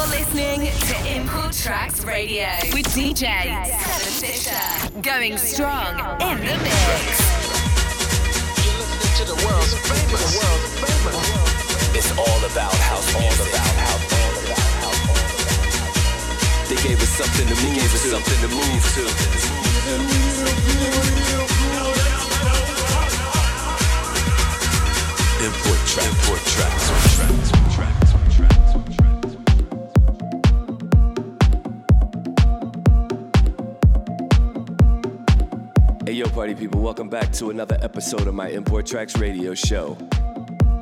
You're listening to Import Tracks Radio with DJ Fisher. Going strong in the mix. You're listening to the world's famous. The world's famous. It's all about house all about. They gave us something to move. Gave us something to move to. Import tracks. Import tracks. tracks. Party people, welcome back to another episode of my Import Tracks radio show.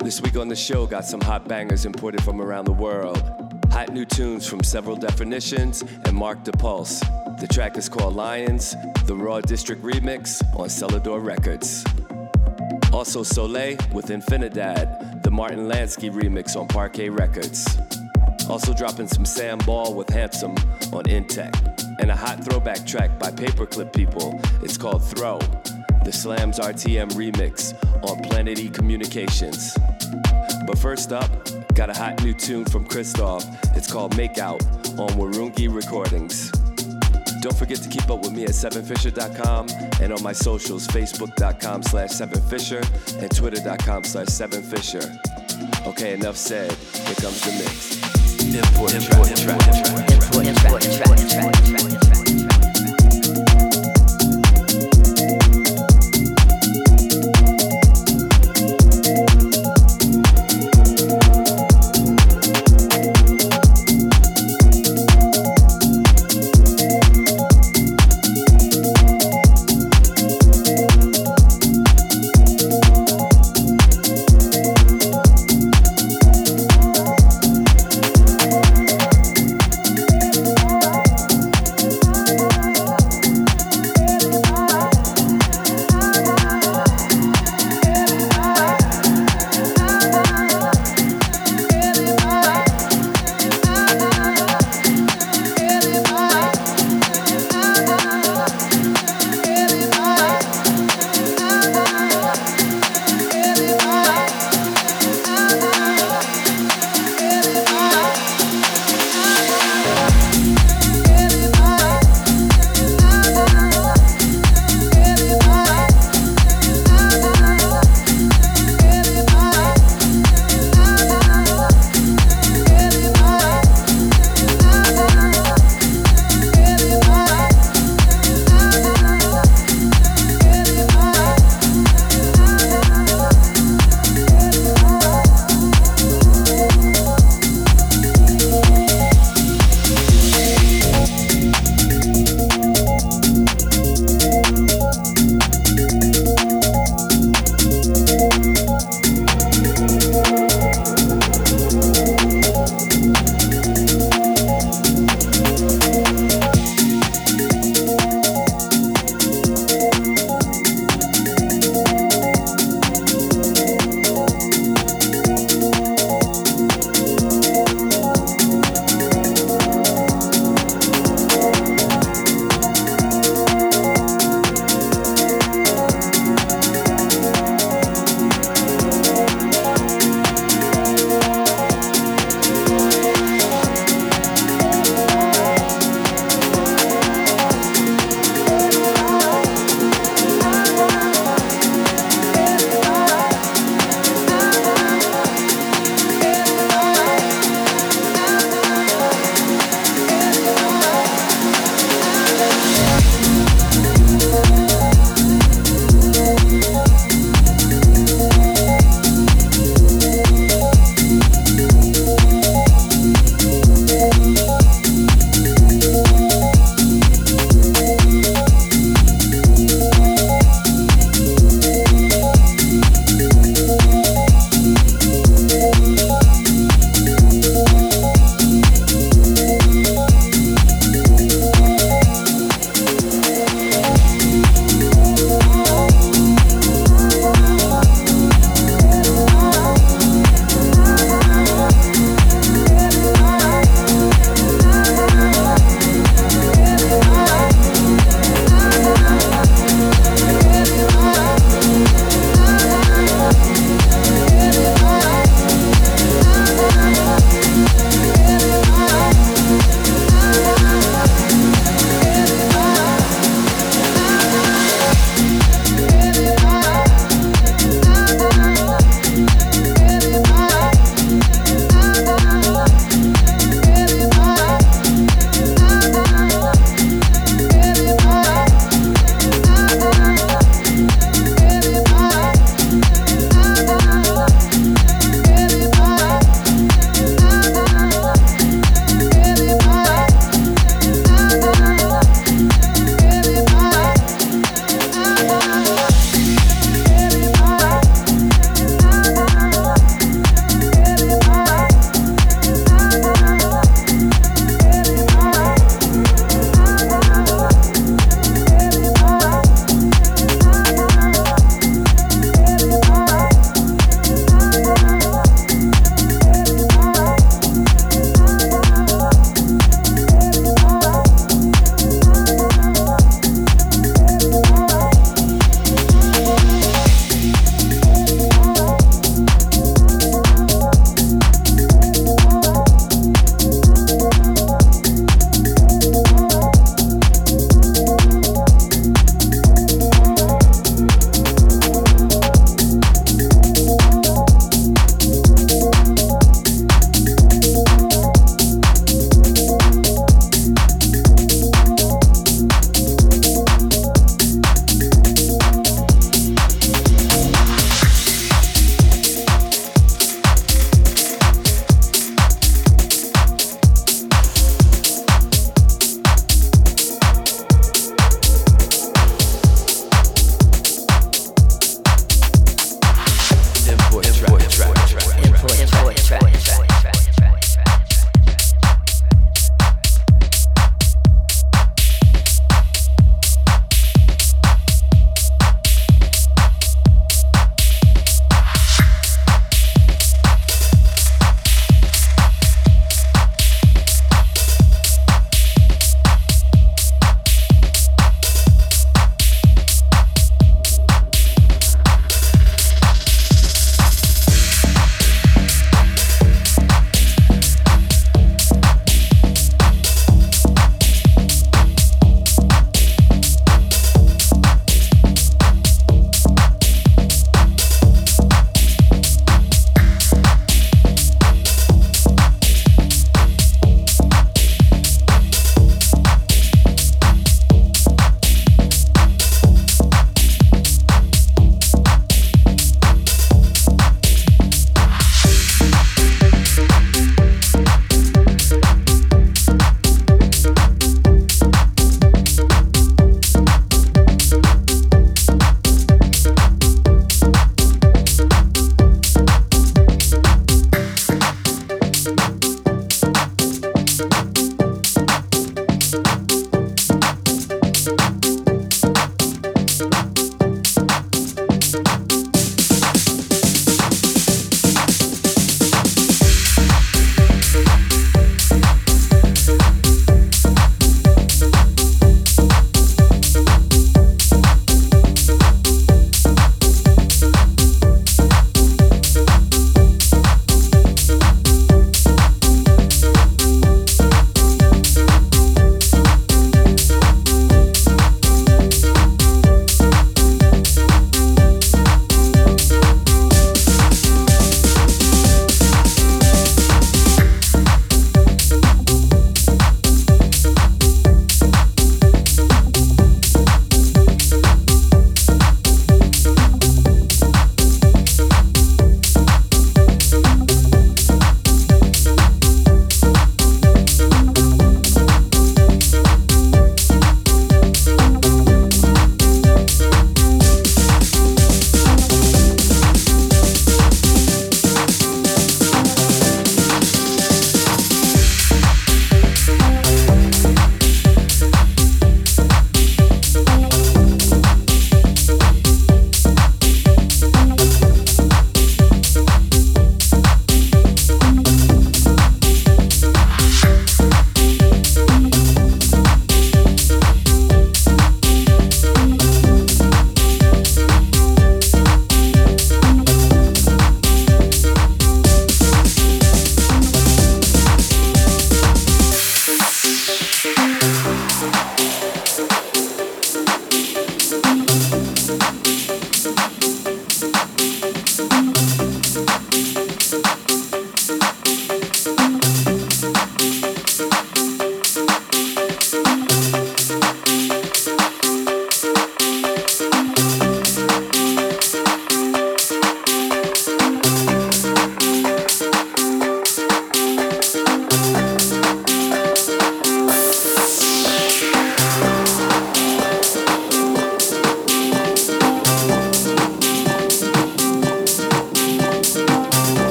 This week on the show, got some hot bangers imported from around the world. Hot new tunes from several definitions and Mark DePulse. The track is called Lions, the Raw District remix on Celador Records. Also, Soleil with Infinidad, the Martin Landsky remix on Parquet Records. Also, dropping some Sam Ball with Handsome on Intec and a hot throwback track by Paperclip People. It's called Throw, the Slams RTM remix on Planet E Communications. But first up, got a hot new tune from Christoph. It's called Makeout on Warungi Recordings. Don't forget to keep up with me at 7fisher.com and on my socials, facebook.com slash 7fisher and twitter.com slash 7fisher. Okay, enough said. Here comes the mix. Import, import, track, track, import, import, track, track, track.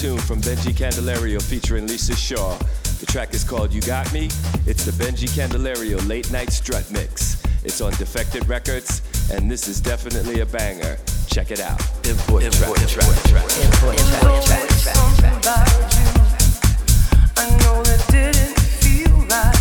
Tune from Benji Candelario featuring Lisa Shaw. The track is called You Got Me. It's the Benji Candelario Late Night Strut Mix. It's on Defected Records, and this is definitely a banger. Check it out. Import, Import track, track, track, track. Import track, track, track, track. I know that didn't feel right.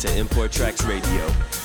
To Import Tracks Radio.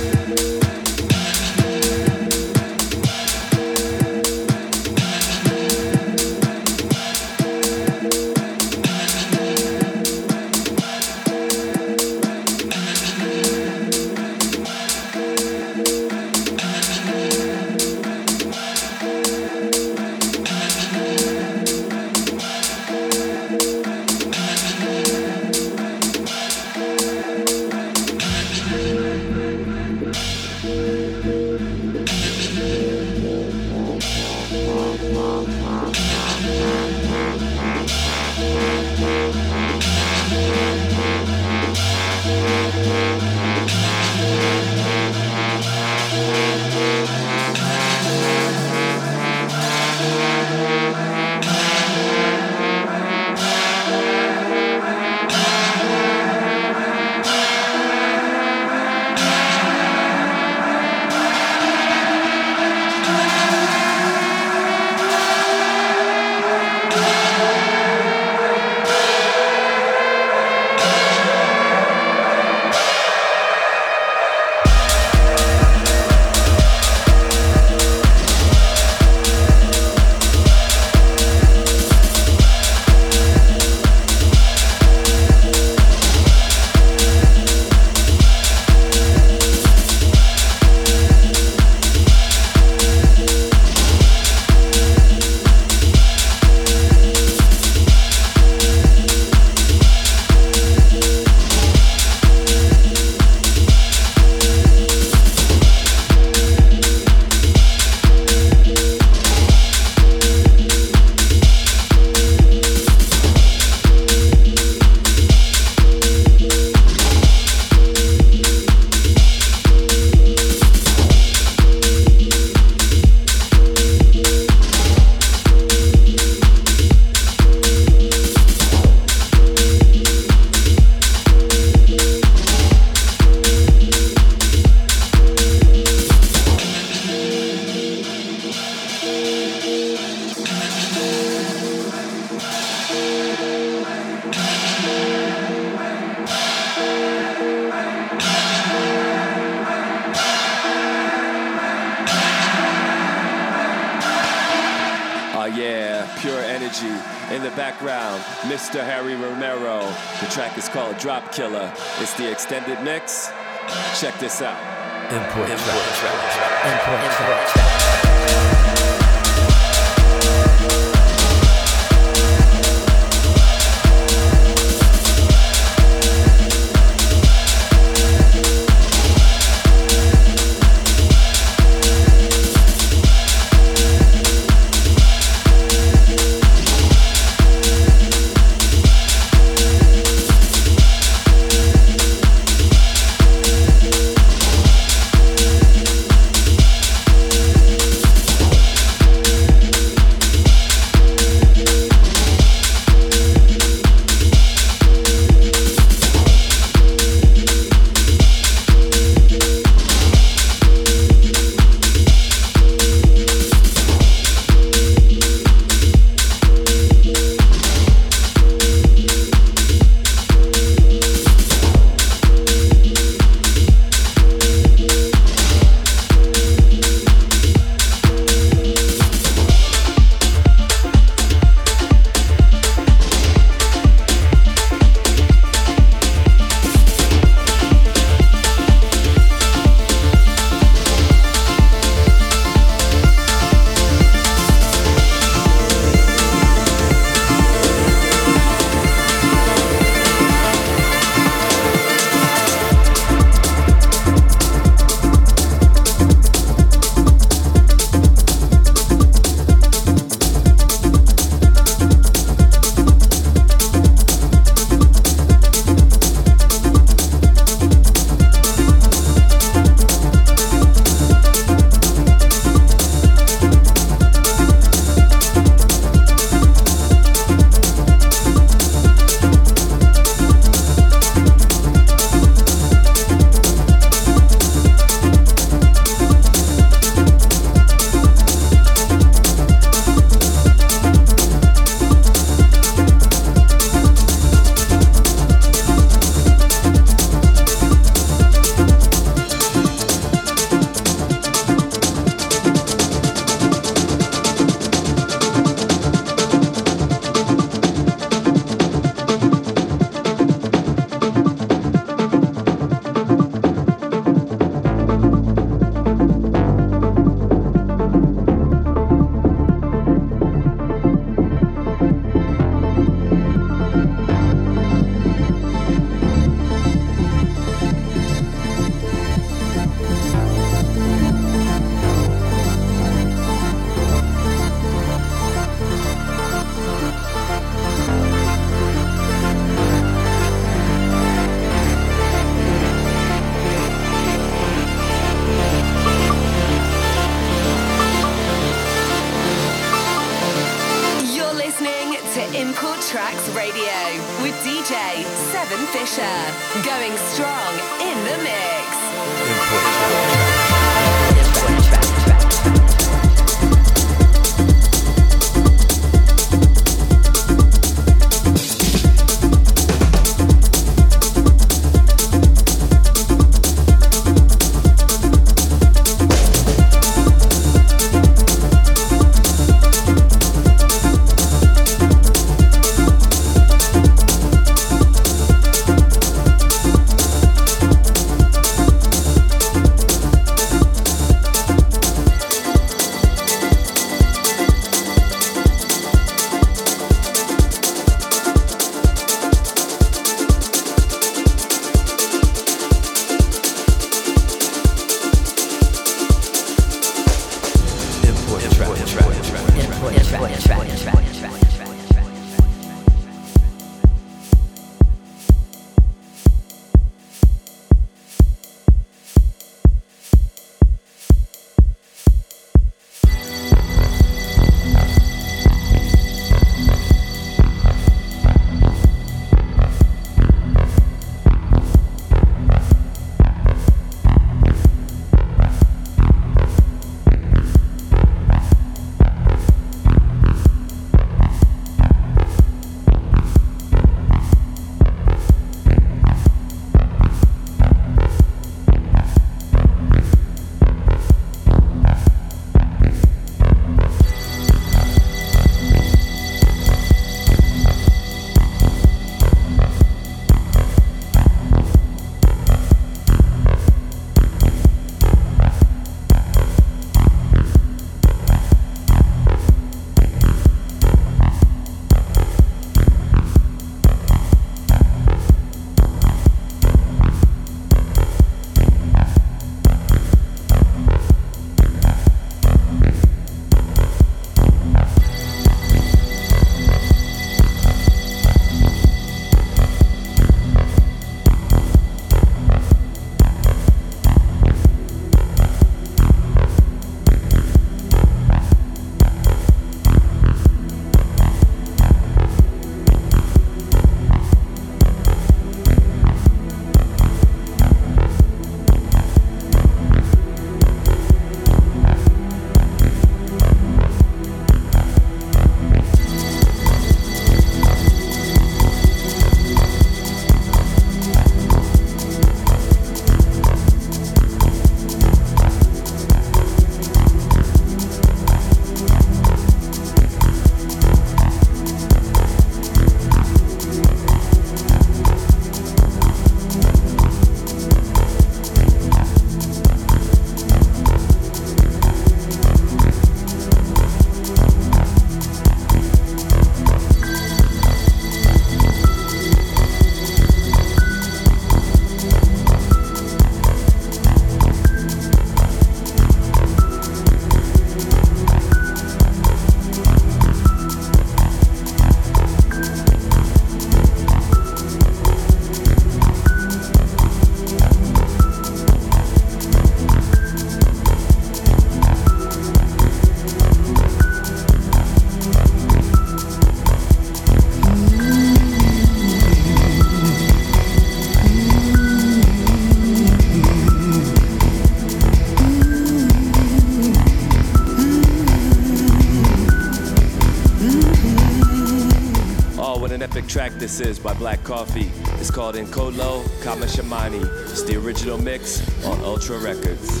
This is by Black Coffee. It's called Nkolo Kamashamani. It's the original mix on Ultra Records.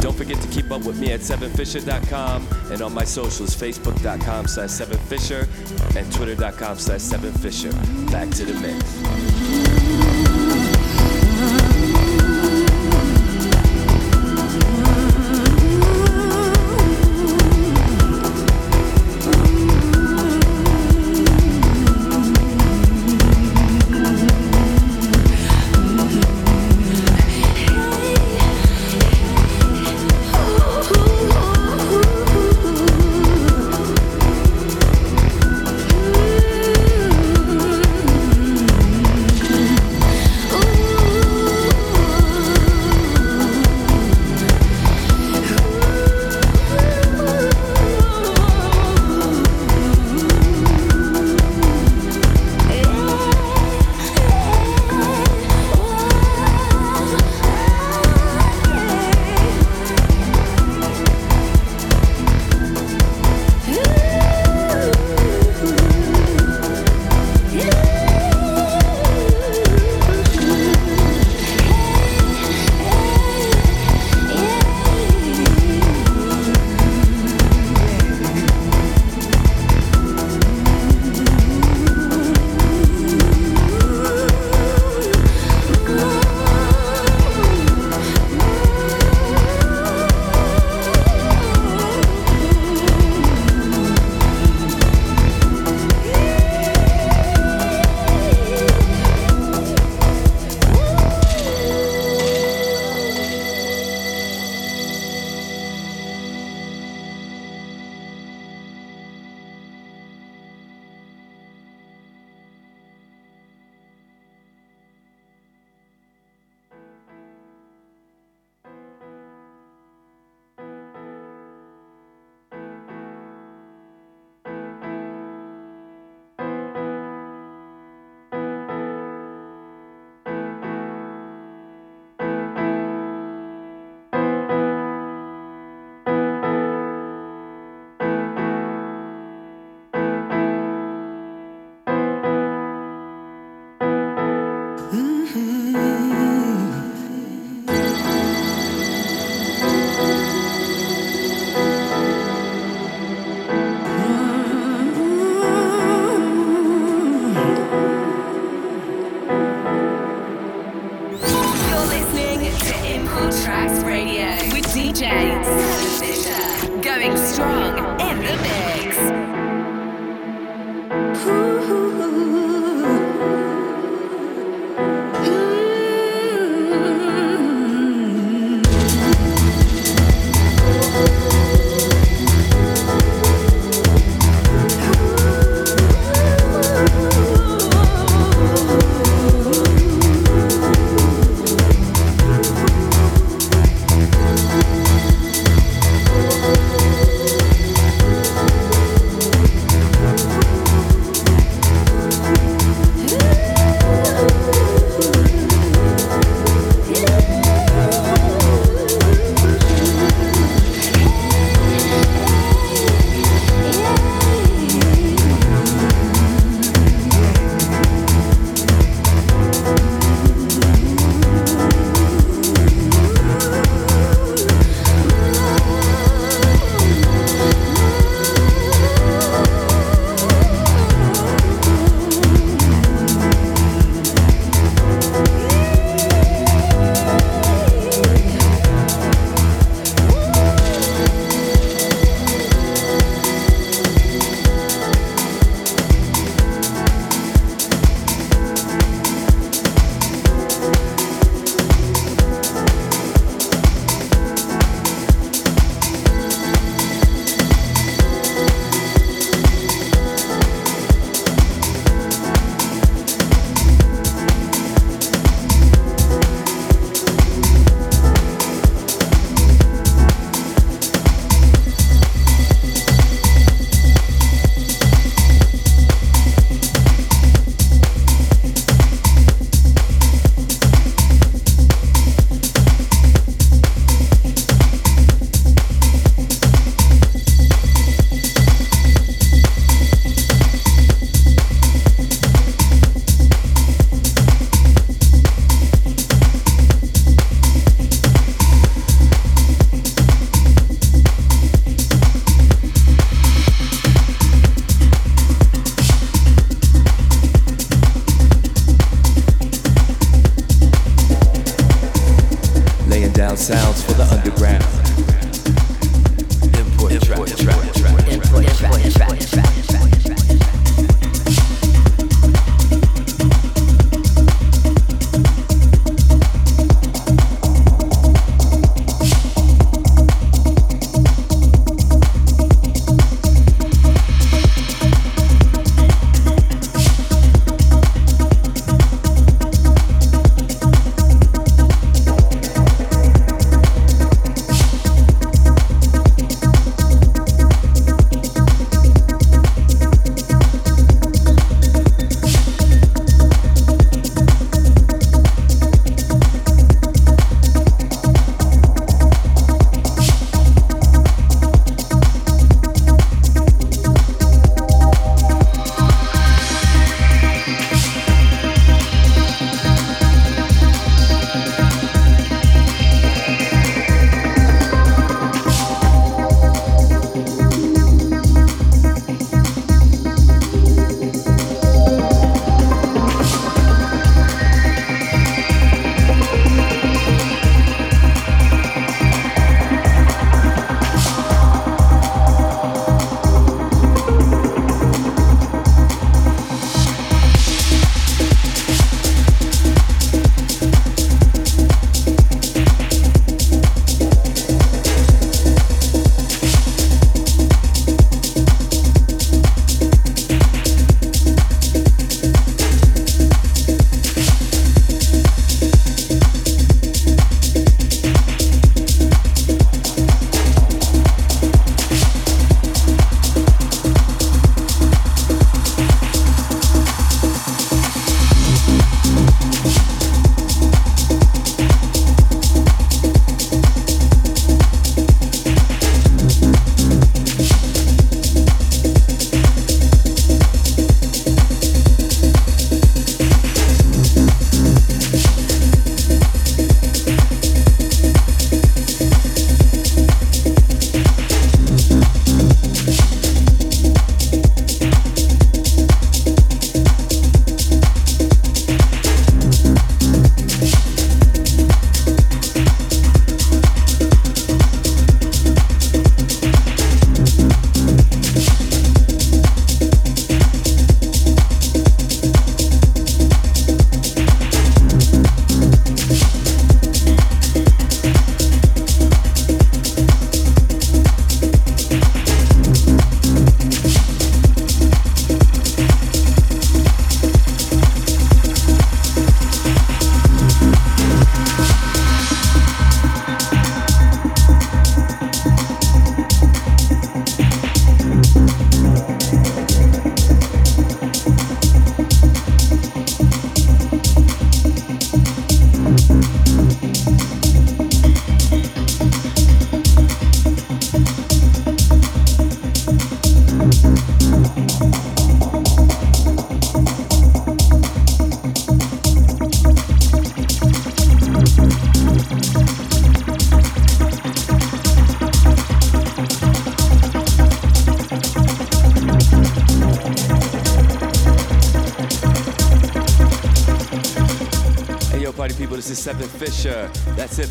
Don't forget to keep up with me at 7fisher.com and on my socials, facebook.com slash 7fisher and twitter.com slash 7fisher. Back to the mix.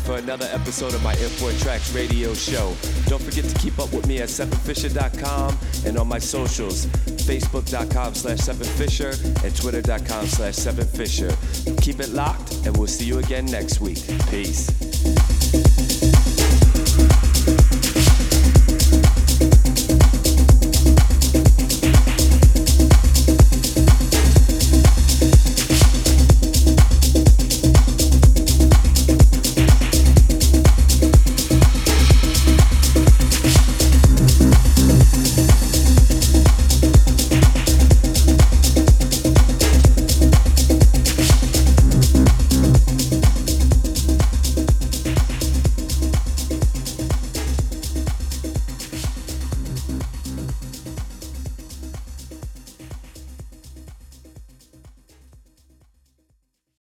For another episode of my Import Tracks radio show. Don't forget to keep up with me at sevenfisher.com and on my socials, facebook.com slash sevenfisher and twitter.com slash sevenfisher. Keep it locked, and we'll see you again next week. Peace.